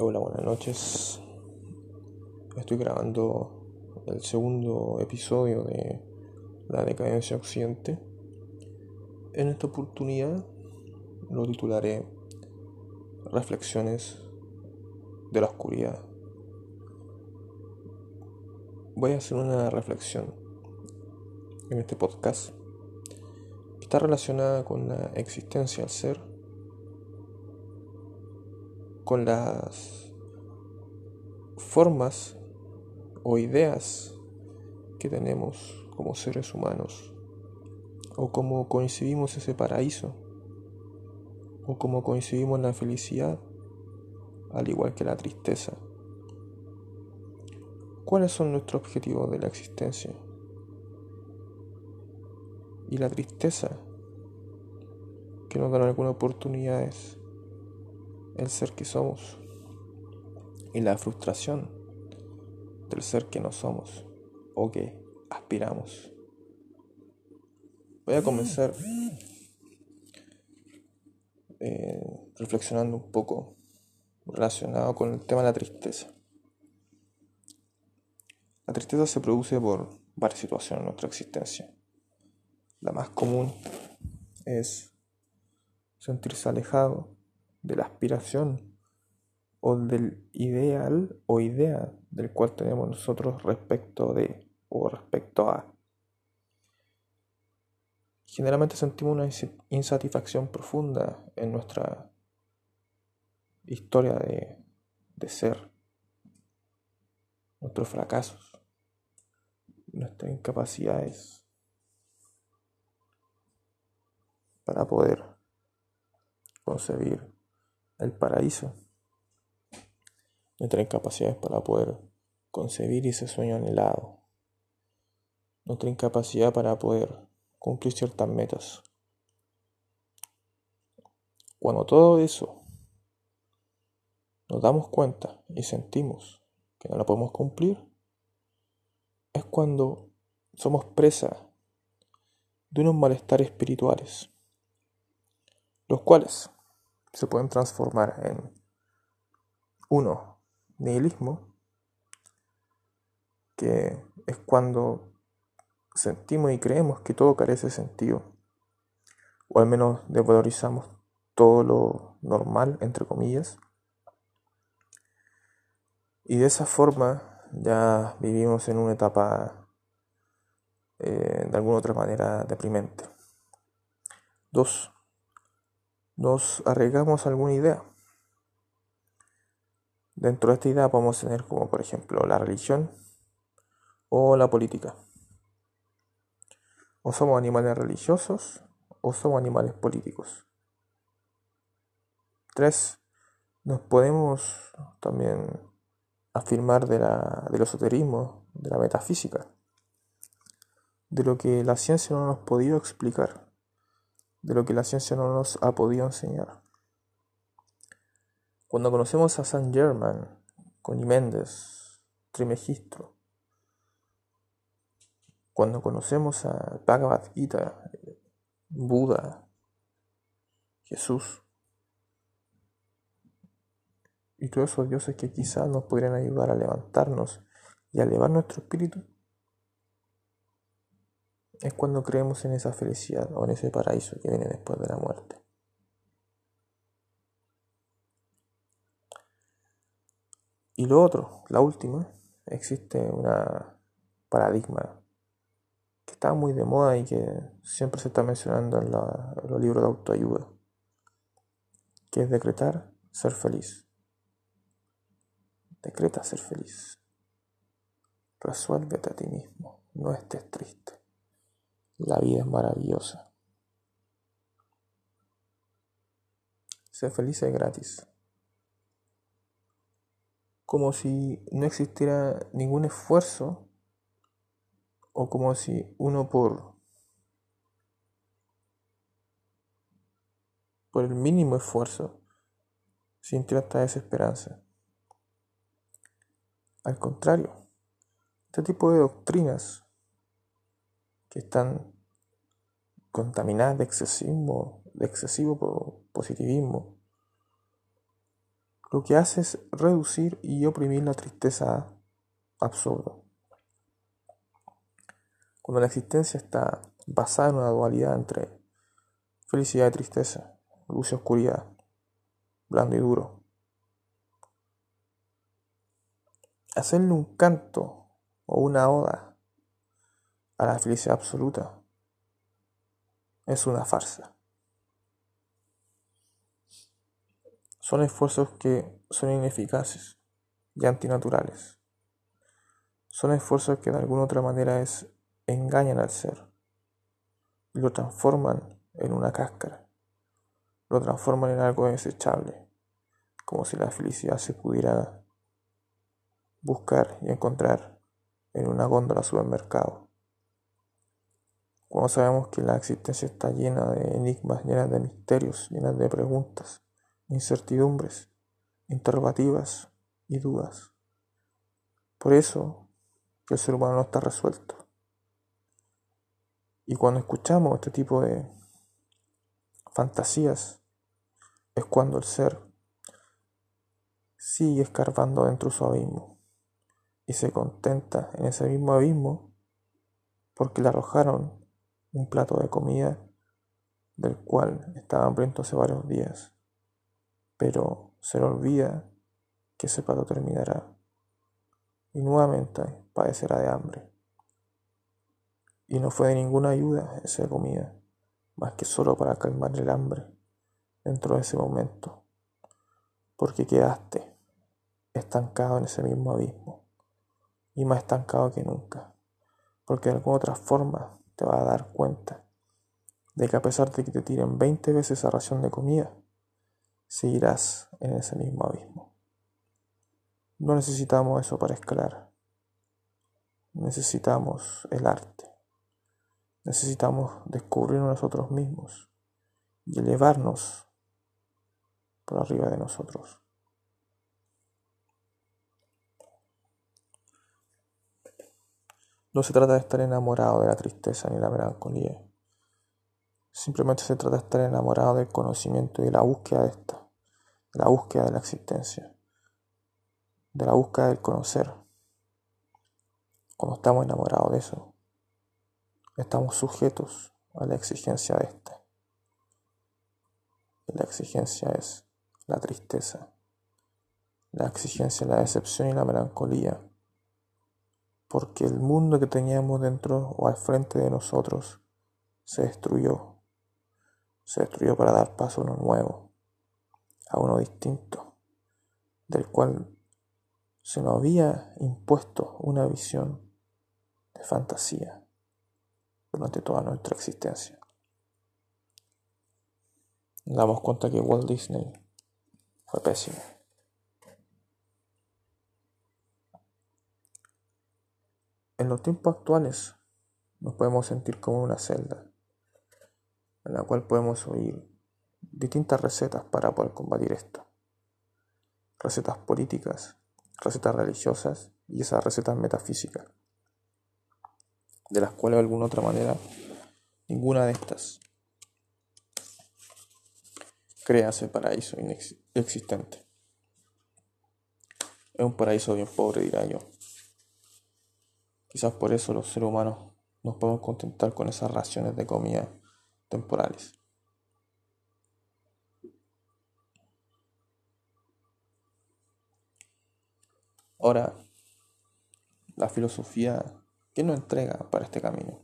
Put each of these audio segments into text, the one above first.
Hola, buenas noches. Estoy grabando el segundo episodio de La decadencia occidente. En esta oportunidad lo titularé Reflexiones de la oscuridad. Voy a hacer una reflexión en este podcast que está relacionada con la existencia del ser con las formas o ideas que tenemos como seres humanos, o cómo coincidimos ese paraíso, o cómo coincidimos la felicidad, al igual que la tristeza. ¿Cuáles son nuestros objetivos de la existencia? Y la tristeza que nos dan algunas oportunidades el ser que somos y la frustración del ser que no somos o que aspiramos. Voy a comenzar eh, reflexionando un poco relacionado con el tema de la tristeza. La tristeza se produce por varias situaciones en nuestra existencia. La más común es sentirse alejado, de la aspiración o del ideal o idea del cual tenemos nosotros respecto de o respecto a. Generalmente sentimos una insatisfacción profunda en nuestra historia de, de ser, nuestros fracasos, nuestras incapacidades para poder concebir el paraíso. Nuestras incapacidades para poder concebir ese sueño anhelado. Nuestra incapacidad para poder cumplir ciertas metas. Cuando todo eso nos damos cuenta y sentimos que no la podemos cumplir, es cuando somos presa de unos malestares espirituales, los cuales se pueden transformar en uno, nihilismo, que es cuando sentimos y creemos que todo carece de sentido, o al menos desvalorizamos todo lo normal, entre comillas, y de esa forma ya vivimos en una etapa eh, de alguna otra manera deprimente. Dos, nos arriesgamos alguna idea. Dentro de esta idea podemos tener como por ejemplo la religión o la política. O somos animales religiosos o somos animales políticos. Tres, nos podemos también afirmar de la, del esoterismo, de la metafísica, de lo que la ciencia no nos ha podido explicar de lo que la ciencia no nos ha podido enseñar. Cuando conocemos a San Germán, Méndez, Trimegistro, cuando conocemos a Bhagavad Gita, Buda, Jesús, y todos esos dioses que quizás nos podrían ayudar a levantarnos y a elevar nuestro espíritu, es cuando creemos en esa felicidad o en ese paraíso que viene después de la muerte. Y lo otro, la última, existe una paradigma que está muy de moda y que siempre se está mencionando en, los libros de autoayuda, que es decretar ser feliz. Decreta ser feliz. Resuélvete a ti mismo, no estés triste. La vida es maravillosa. Ser feliz es gratis. Como si no existiera ningún esfuerzo o como si uno por por el mínimo esfuerzo sintiera esta desesperanza. Al contrario, este tipo de doctrinas que están contaminadas de excesivo, de excesivo positivismo, lo que hace es reducir y oprimir la tristeza absurda. Cuando la existencia está basada en una dualidad entre felicidad y tristeza, luz y oscuridad, blando y duro, hacerle un canto o una oda a la felicidad absoluta es una farsa. Son esfuerzos que son ineficaces y antinaturales. Son esfuerzos que de alguna otra manera engañan al ser y lo transforman en una cáscara, lo transforman en algo desechable, como si la felicidad se pudiera buscar y encontrar en una góndola supermercado. Cuando sabemos que la existencia está llena de enigmas, llena de misterios, llena de preguntas, incertidumbres, interrogativas y dudas. Por eso el ser humano no está resuelto. Y cuando escuchamos este tipo de fantasías, es cuando el ser sigue escarbando dentro de su abismo y se contenta en ese mismo abismo porque le arrojaron un plato de comida del cual estaba hambriento hace varios días. Pero se le olvida que ese plato terminará. Y nuevamente padecerá de hambre. Y no fue de ninguna ayuda esa comida, más que solo para calmar el hambre dentro de ese momento, porque quedaste estancado en ese mismo abismo, y más estancado que nunca, porque de alguna otra forma te vas a dar cuenta de que a pesar de que te tiren 20 veces esa ración de comida, seguirás en ese mismo abismo. No necesitamos eso para escalar. Necesitamos el arte. Necesitamos descubrir nosotros mismos y elevarnos por arriba de nosotros. No se trata de estar enamorado de la tristeza ni la melancolía. Simplemente se trata de estar enamorado del conocimiento y de la búsqueda de esta, de la búsqueda de la existencia, de la búsqueda del conocer. Cuando estamos enamorados de eso, estamos sujetos a la exigencia de esta. Y la exigencia es la tristeza, la exigencia, la decepción y la melancolía, porque el mundo que teníamos dentro o al frente de nosotros se destruyó se destruyó para dar paso a uno nuevo, a uno distinto, del cual se nos había impuesto una visión de fantasía durante toda nuestra existencia. Damos cuenta que Walt Disney fue pésimo. En los tiempos actuales nos podemos sentir como una celda en la cual podemos oír distintas recetas para poder combatir esto. Recetas políticas, recetas religiosas y esas recetas metafísicas, de las cuales de alguna otra manera ninguna de estas crea ese paraíso inexistente. Es un paraíso bien pobre, dirá yo. Quizás por eso los seres humanos nos podemos contentar con esas raciones de comida temporales. Ahora, la filosofía, ¿qué nos entrega para este camino?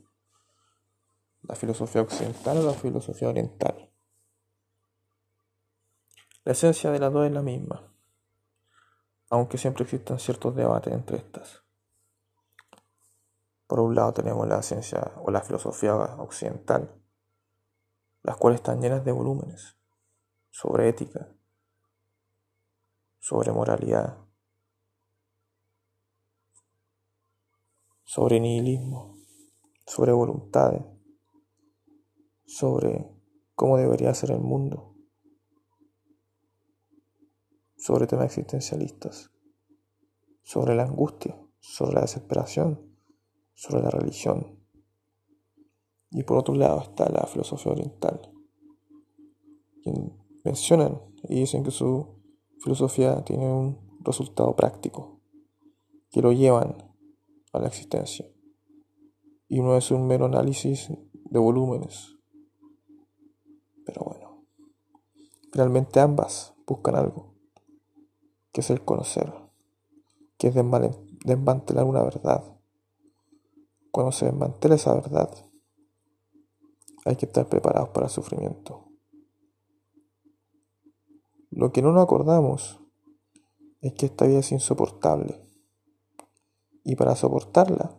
¿La filosofía occidental o la filosofía oriental? La esencia de las dos es la misma, aunque siempre existan ciertos debates entre estas. Por un lado tenemos la ciencia o la filosofía occidental, las cuales están llenas de volúmenes sobre ética, sobre moralidad, sobre nihilismo, sobre voluntades, sobre cómo debería ser el mundo, sobre temas existencialistas, sobre la angustia, sobre la desesperación, sobre la religión, y por otro lado está la filosofía oriental, quien mencionan y dicen que su filosofía tiene un resultado práctico que lo llevan a la existencia. Y no es un mero análisis de volúmenes. Pero bueno, finalmente ambas buscan algo, que es el conocer, que es desmantelar una verdad. Cuando se desmantela esa verdad, hay que estar preparados para el sufrimiento. Lo que no nos acordamos es que esta vida es insoportable. Y para soportarla,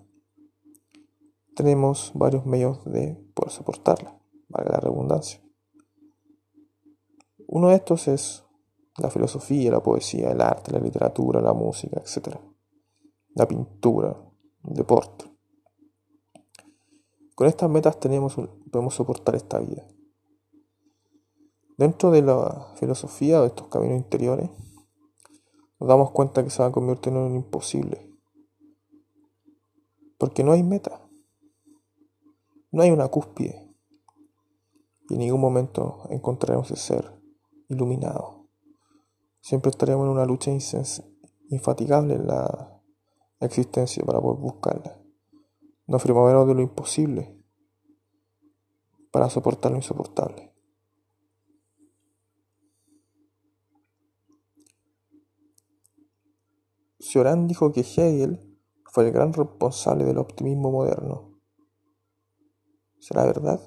tenemos varios medios de poder soportarla, valga la redundancia. Uno de estos es la filosofía, la poesía, el arte, la literatura, la música, etc. La pintura, el deporte. Con estas metas tenemos, podemos soportar esta vida. Dentro de la filosofía de estos caminos interiores, nos damos cuenta que se va a convertir en un imposible. Porque no hay meta. No hay una cúspide. Y en ningún momento encontraremos ese ser iluminado. Siempre estaremos en una lucha infatigable en la existencia para poder buscarla. Nos afirmamos de lo imposible para soportar lo insoportable. Cioran dijo que Hegel fue el gran responsable del optimismo moderno. ¿Será verdad?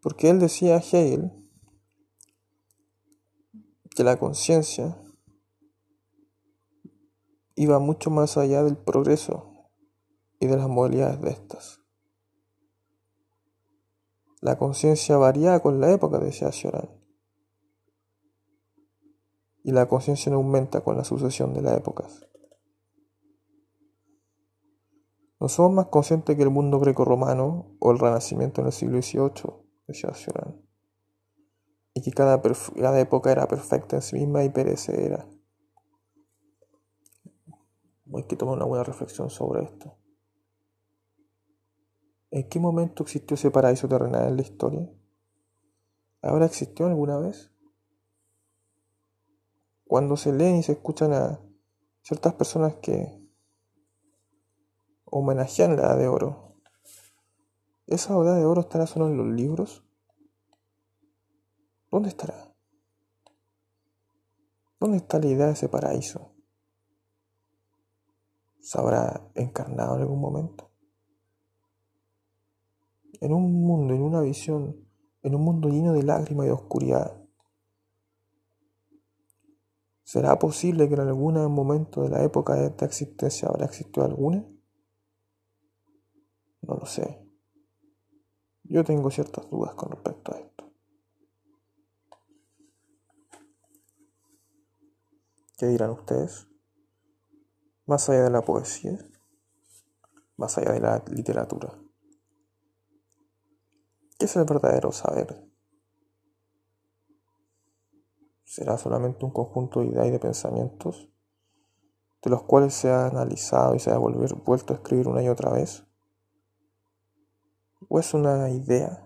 Porque él decía a Hegel que la conciencia iba mucho más allá del progreso y de las modalidades de estas. La conciencia varía con la época, decía Cioran. Y la conciencia no aumenta con la sucesión de las épocas. No somos más conscientes que el mundo greco-romano o el renacimiento en el siglo XVIII, decía Cioran. Y que cada, cada época era perfecta en sí misma y perecedera. Hay que tomar una buena reflexión sobre esto. ¿En qué momento existió ese paraíso terrenal en la historia? ¿Ahora existió alguna vez? Cuando se leen y se escuchan a ciertas personas que homenajean la edad de oro, ¿esa edad de oro estará solo en los libros? ¿Dónde estará? ¿Dónde está la idea de ese paraíso? ¿Se habrá encarnado en algún momento? En un mundo, en una visión, en un mundo lleno de lágrimas y de oscuridad. ¿Será posible que en algún momento de la época de esta existencia habrá existido alguna? No lo sé. Yo tengo ciertas dudas con respecto a esto. ¿Qué dirán ustedes? Más allá de la poesía, más allá de la literatura. ¿Qué es el verdadero saber? ¿Será solamente un conjunto de ideas y de pensamientos de los cuales se ha analizado y se ha vuelto a escribir una y otra vez? ¿O es una idea?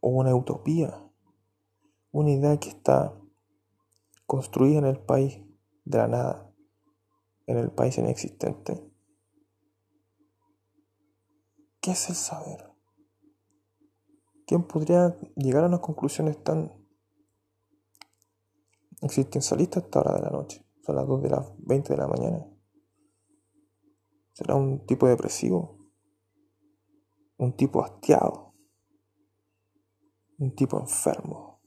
¿O una utopía? Una idea que está construida en el país de la nada, en el país inexistente. ¿Qué es el saber? ¿Quién podría llegar a unas conclusiones tan existencialistas a esta hora de la noche? Son las 2 de las 20 de la mañana. ¿Será un tipo depresivo? ¿Un tipo hastiado? ¿Un tipo enfermo?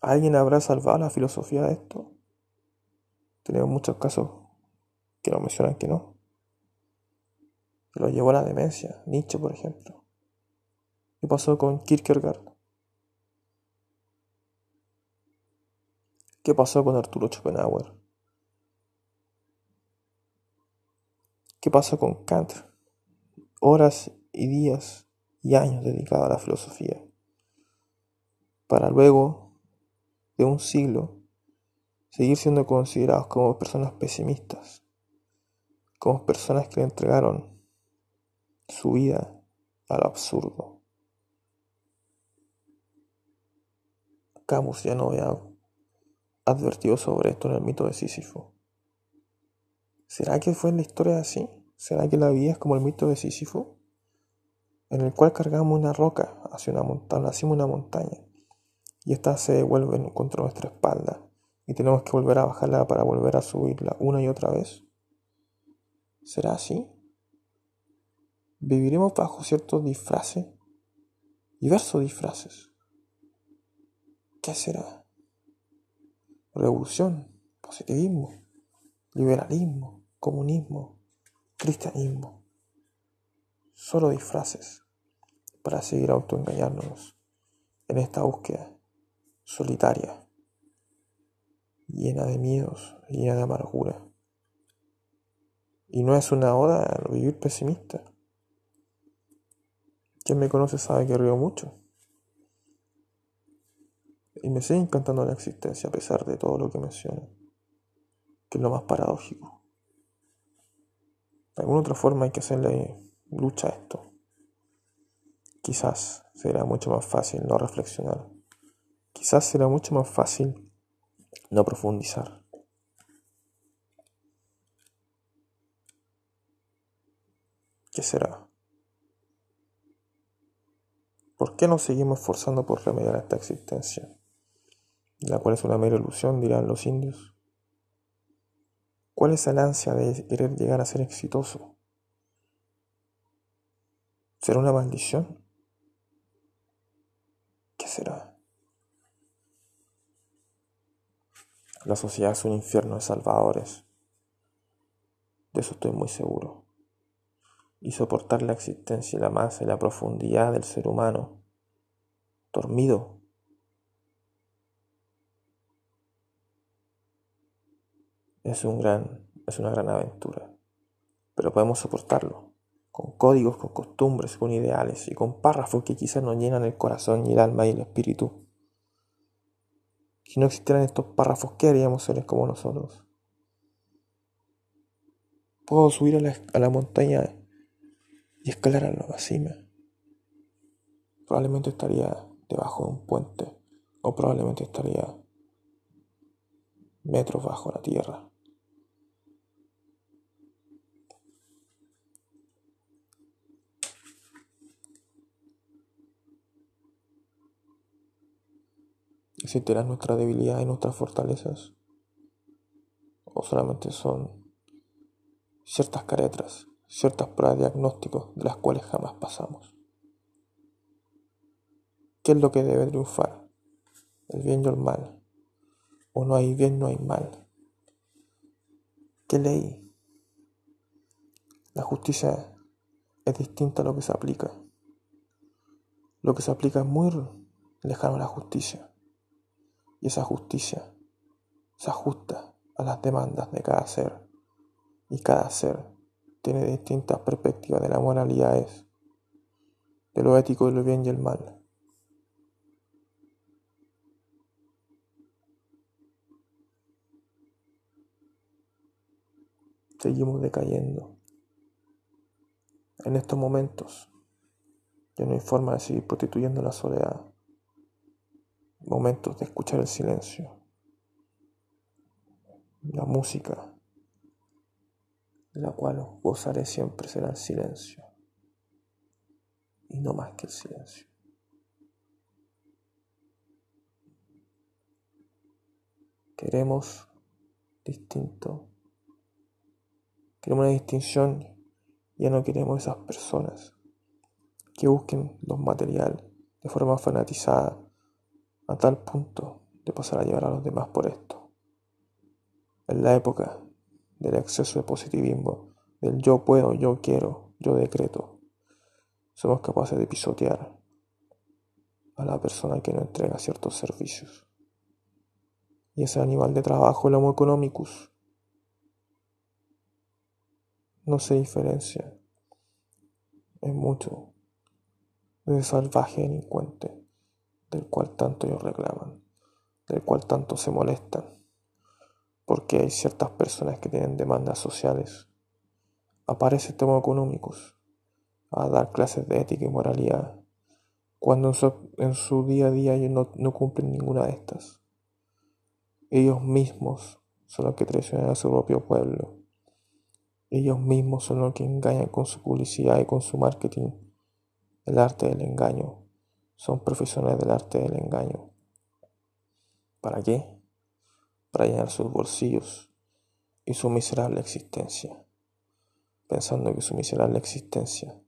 ¿Alguien habrá salvado la filosofía de esto? Tenemos muchos casos que nos mencionan que no lo llevó a la demencia, Nietzsche por ejemplo. ¿Qué pasó con Kierkegaard? ¿Qué pasó con Arturo Schopenhauer? ¿Qué pasó con Kant? Horas y días y años dedicados a la filosofía. Para luego, de un siglo, seguir siendo considerados como personas pesimistas, como personas que le entregaron su vida al absurdo. Camus ya no había advertido sobre esto en el mito de Sísifo. ¿Será que fue en la historia así? ¿Será que la vida es como el mito de Sísifo? En el cual cargamos una roca hacia una montaña, hacia una montaña, y esta se devuelve contra nuestra espalda, y tenemos que volver a bajarla para volver a subirla una y otra vez. ¿Será así? ¿Viviremos bajo ciertos disfraces? Diversos disfraces. ¿Qué será? Revolución, positivismo, liberalismo, comunismo, cristianismo. Solo disfraces para seguir autoengañándonos en esta búsqueda solitaria, llena de miedos, llena de amargura. Y no es una oda a vivir pesimista. Quien me conoce sabe que río mucho. Y me sigue encantando la existencia a pesar de todo lo que menciono, que es lo más paradójico. De alguna otra forma hay que hacerle lucha a esto. Quizás será mucho más fácil no reflexionar. Quizás será mucho más fácil no profundizar. ¿Qué será? ¿Por qué nos seguimos esforzando por remediar esta existencia? La cual es una mera ilusión, dirán los indios. ¿Cuál es el ansia de querer llegar a ser exitoso? ¿Será una maldición? ¿Qué será? La sociedad es un infierno de salvadores. De eso estoy muy seguro y soportar la existencia y la masa y la profundidad del ser humano, dormido. Es, un gran, es una gran aventura, pero podemos soportarlo, con códigos, con costumbres, con ideales y con párrafos que quizás nos llenan el corazón y el alma y el espíritu. Si no existieran estos párrafos, ¿qué haríamos seres como nosotros? Puedo subir a la, a la montaña y escalar a la cima. Probablemente estaría debajo de un puente o probablemente estaría metros bajo la tierra. ¿Existirán nuestra debilidad y nuestras fortalezas? ¿O solamente son ciertas caretas ciertas pruebas de diagnóstico de las cuales jamás pasamos. ¿Qué es lo que debe triunfar? ¿El bien y el mal? ¿O no hay bien, no hay mal? ¿Qué ley? La justicia es distinta a lo que se aplica. Lo que se aplica es muy lejano a la justicia. Y esa justicia se ajusta a las demandas de cada ser. Y cada ser tiene distintas perspectivas de las moralidades, de lo ético, de lo bien y el mal. Seguimos decayendo. En estos momentos ya no hay de seguir prostituyendo la soledad. Momentos de escuchar el silencio, la música, la cual gozaré siempre será el silencio, y no más que el silencio. Queremos distinto, queremos una distinción, ya no queremos esas personas que busquen los materiales de forma fanatizada a tal punto de pasar a llevar a los demás por esto. En la época del exceso de positivismo, del yo puedo, yo quiero, yo decreto. Somos capaces de pisotear a la persona que no entrega ciertos servicios. Y ese animal de trabajo, el Homo economicus, no se diferencia en mucho de salvaje delincuente del cual tanto ellos reclaman, del cual tanto se molestan porque hay ciertas personas que tienen demandas sociales. Aparece Tomo Economicus a dar clases de ética y moralidad cuando en su, en su día a día ellos no, no cumplen ninguna de estas. Ellos mismos son los que traicionan a su propio pueblo. Ellos mismos son los que engañan con su publicidad y con su marketing. El arte del engaño. Son profesionales del arte del engaño. ¿Para qué? Para llenar sus bolsillos y su miserable existencia. Pensando que su miserable existencia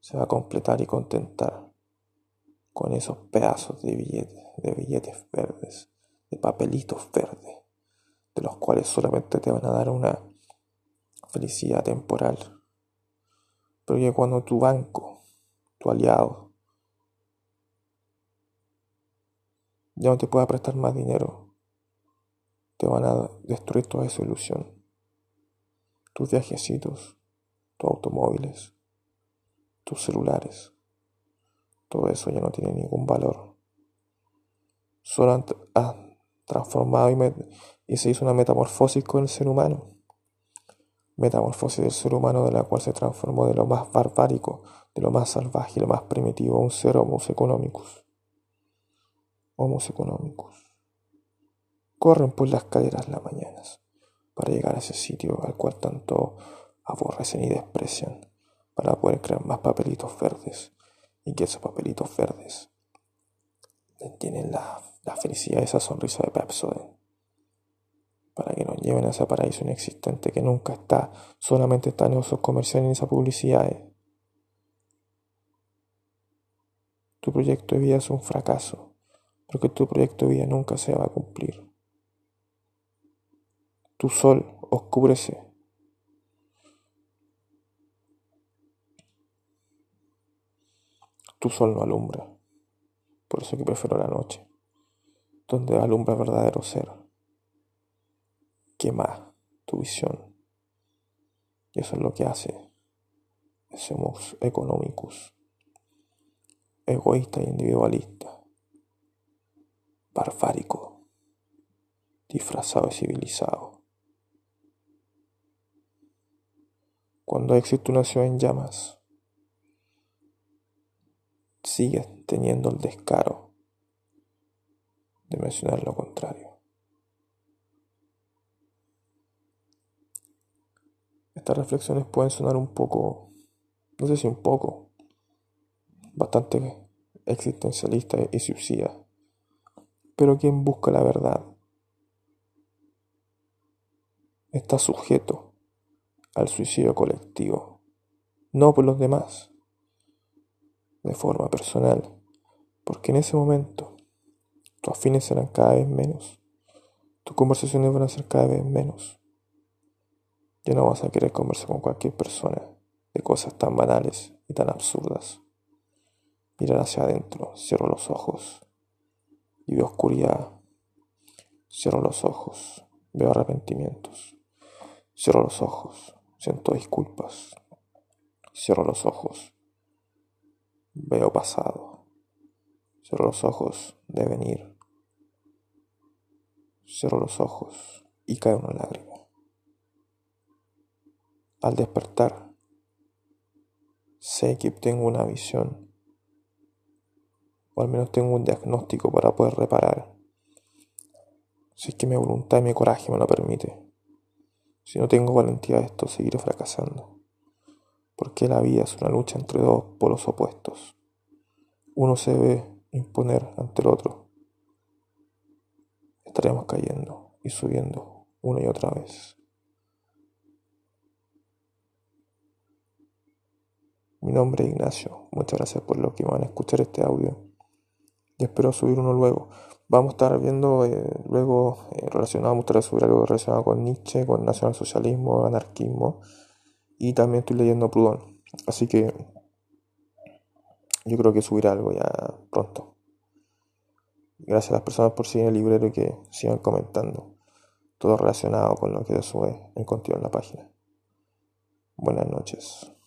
se va a completar y contentar con esos pedazos de billetes, de billetes verdes, de papelitos verdes, de los cuales solamente te van a dar una felicidad temporal. Pero que cuando tu banco, tu aliado, ya no te pueda prestar más dinero, te van a destruir toda esa ilusión. Tus viajecitos, tus automóviles, tus celulares, todo eso ya no tiene ningún valor. Solo han, transformado y, se hizo una metamorfosis con el ser humano metamorfosis del ser humano de la cual se transformó de lo más barbárico, de lo más salvaje y lo más primitivo, un ser homos economicus. Homos economicus. Corren por las caderas las mañanas para llegar a ese sitio al cual tanto aborrecen y desprecian, para poder crear más papelitos verdes y que esos papelitos verdes tienen la, la felicidad, esa sonrisa de Pepsodent para que nos lleven a ese paraíso inexistente que nunca está, solamente está en esos comerciales y en esa publicidad. Tu proyecto de vida es un fracaso, porque tu proyecto de vida nunca se va a cumplir. Tu sol oscurece. Tu sol no alumbra, por eso que prefiero la noche, donde alumbra el verdadero ser quema tu visión. Y eso es lo que hace ese economicus, egoísta e individualista, barbárico, disfrazado y civilizado. Cuando existe una ciudad en llamas, sigues teniendo el descaro de mencionar lo contrario. Estas reflexiones pueden sonar un poco, no sé si un poco, bastante existencialista y suicida. Pero quien busca la verdad está sujeto al suicidio colectivo, no por los demás, de forma personal, porque en ese momento tus afines serán cada vez menos, tus conversaciones van a ser cada vez menos ya no vas a querer conversar con cualquier persona de cosas tan banales y tan absurdas. Mirar hacia adentro, cierro los ojos y veo oscuridad. Cierro los ojos, veo arrepentimientos. Cierro los ojos, siento disculpas. Cierro los ojos, veo pasado. Cierro los ojos, de venir. Cierro los ojos y cae una lágrima. Al despertar, sé que tengo una visión, o al menos tengo un diagnóstico para poder reparar. Si es que mi voluntad y mi coraje me lo permite. Si no tengo valentía esto, seguiré fracasando. Porque la vida es una lucha entre dos polos opuestos. Uno se debe imponer ante el otro. Estaremos cayendo y subiendo una y otra vez. Mi nombre es Ignacio. Muchas gracias por lo que van a escuchar este audio. Y espero subir uno luego. Vamos a estar viendo eh, luego eh, relacionado, vamos a subir algo relacionado con Nietzsche, con nacionalsocialismo, anarquismo. Y también estoy leyendo Proudhon. Así que yo creo que subiré algo ya pronto. Gracias a las personas por seguir el librero y que sigan comentando. Todo relacionado con lo que yo sube en contenido en la página. Buenas noches.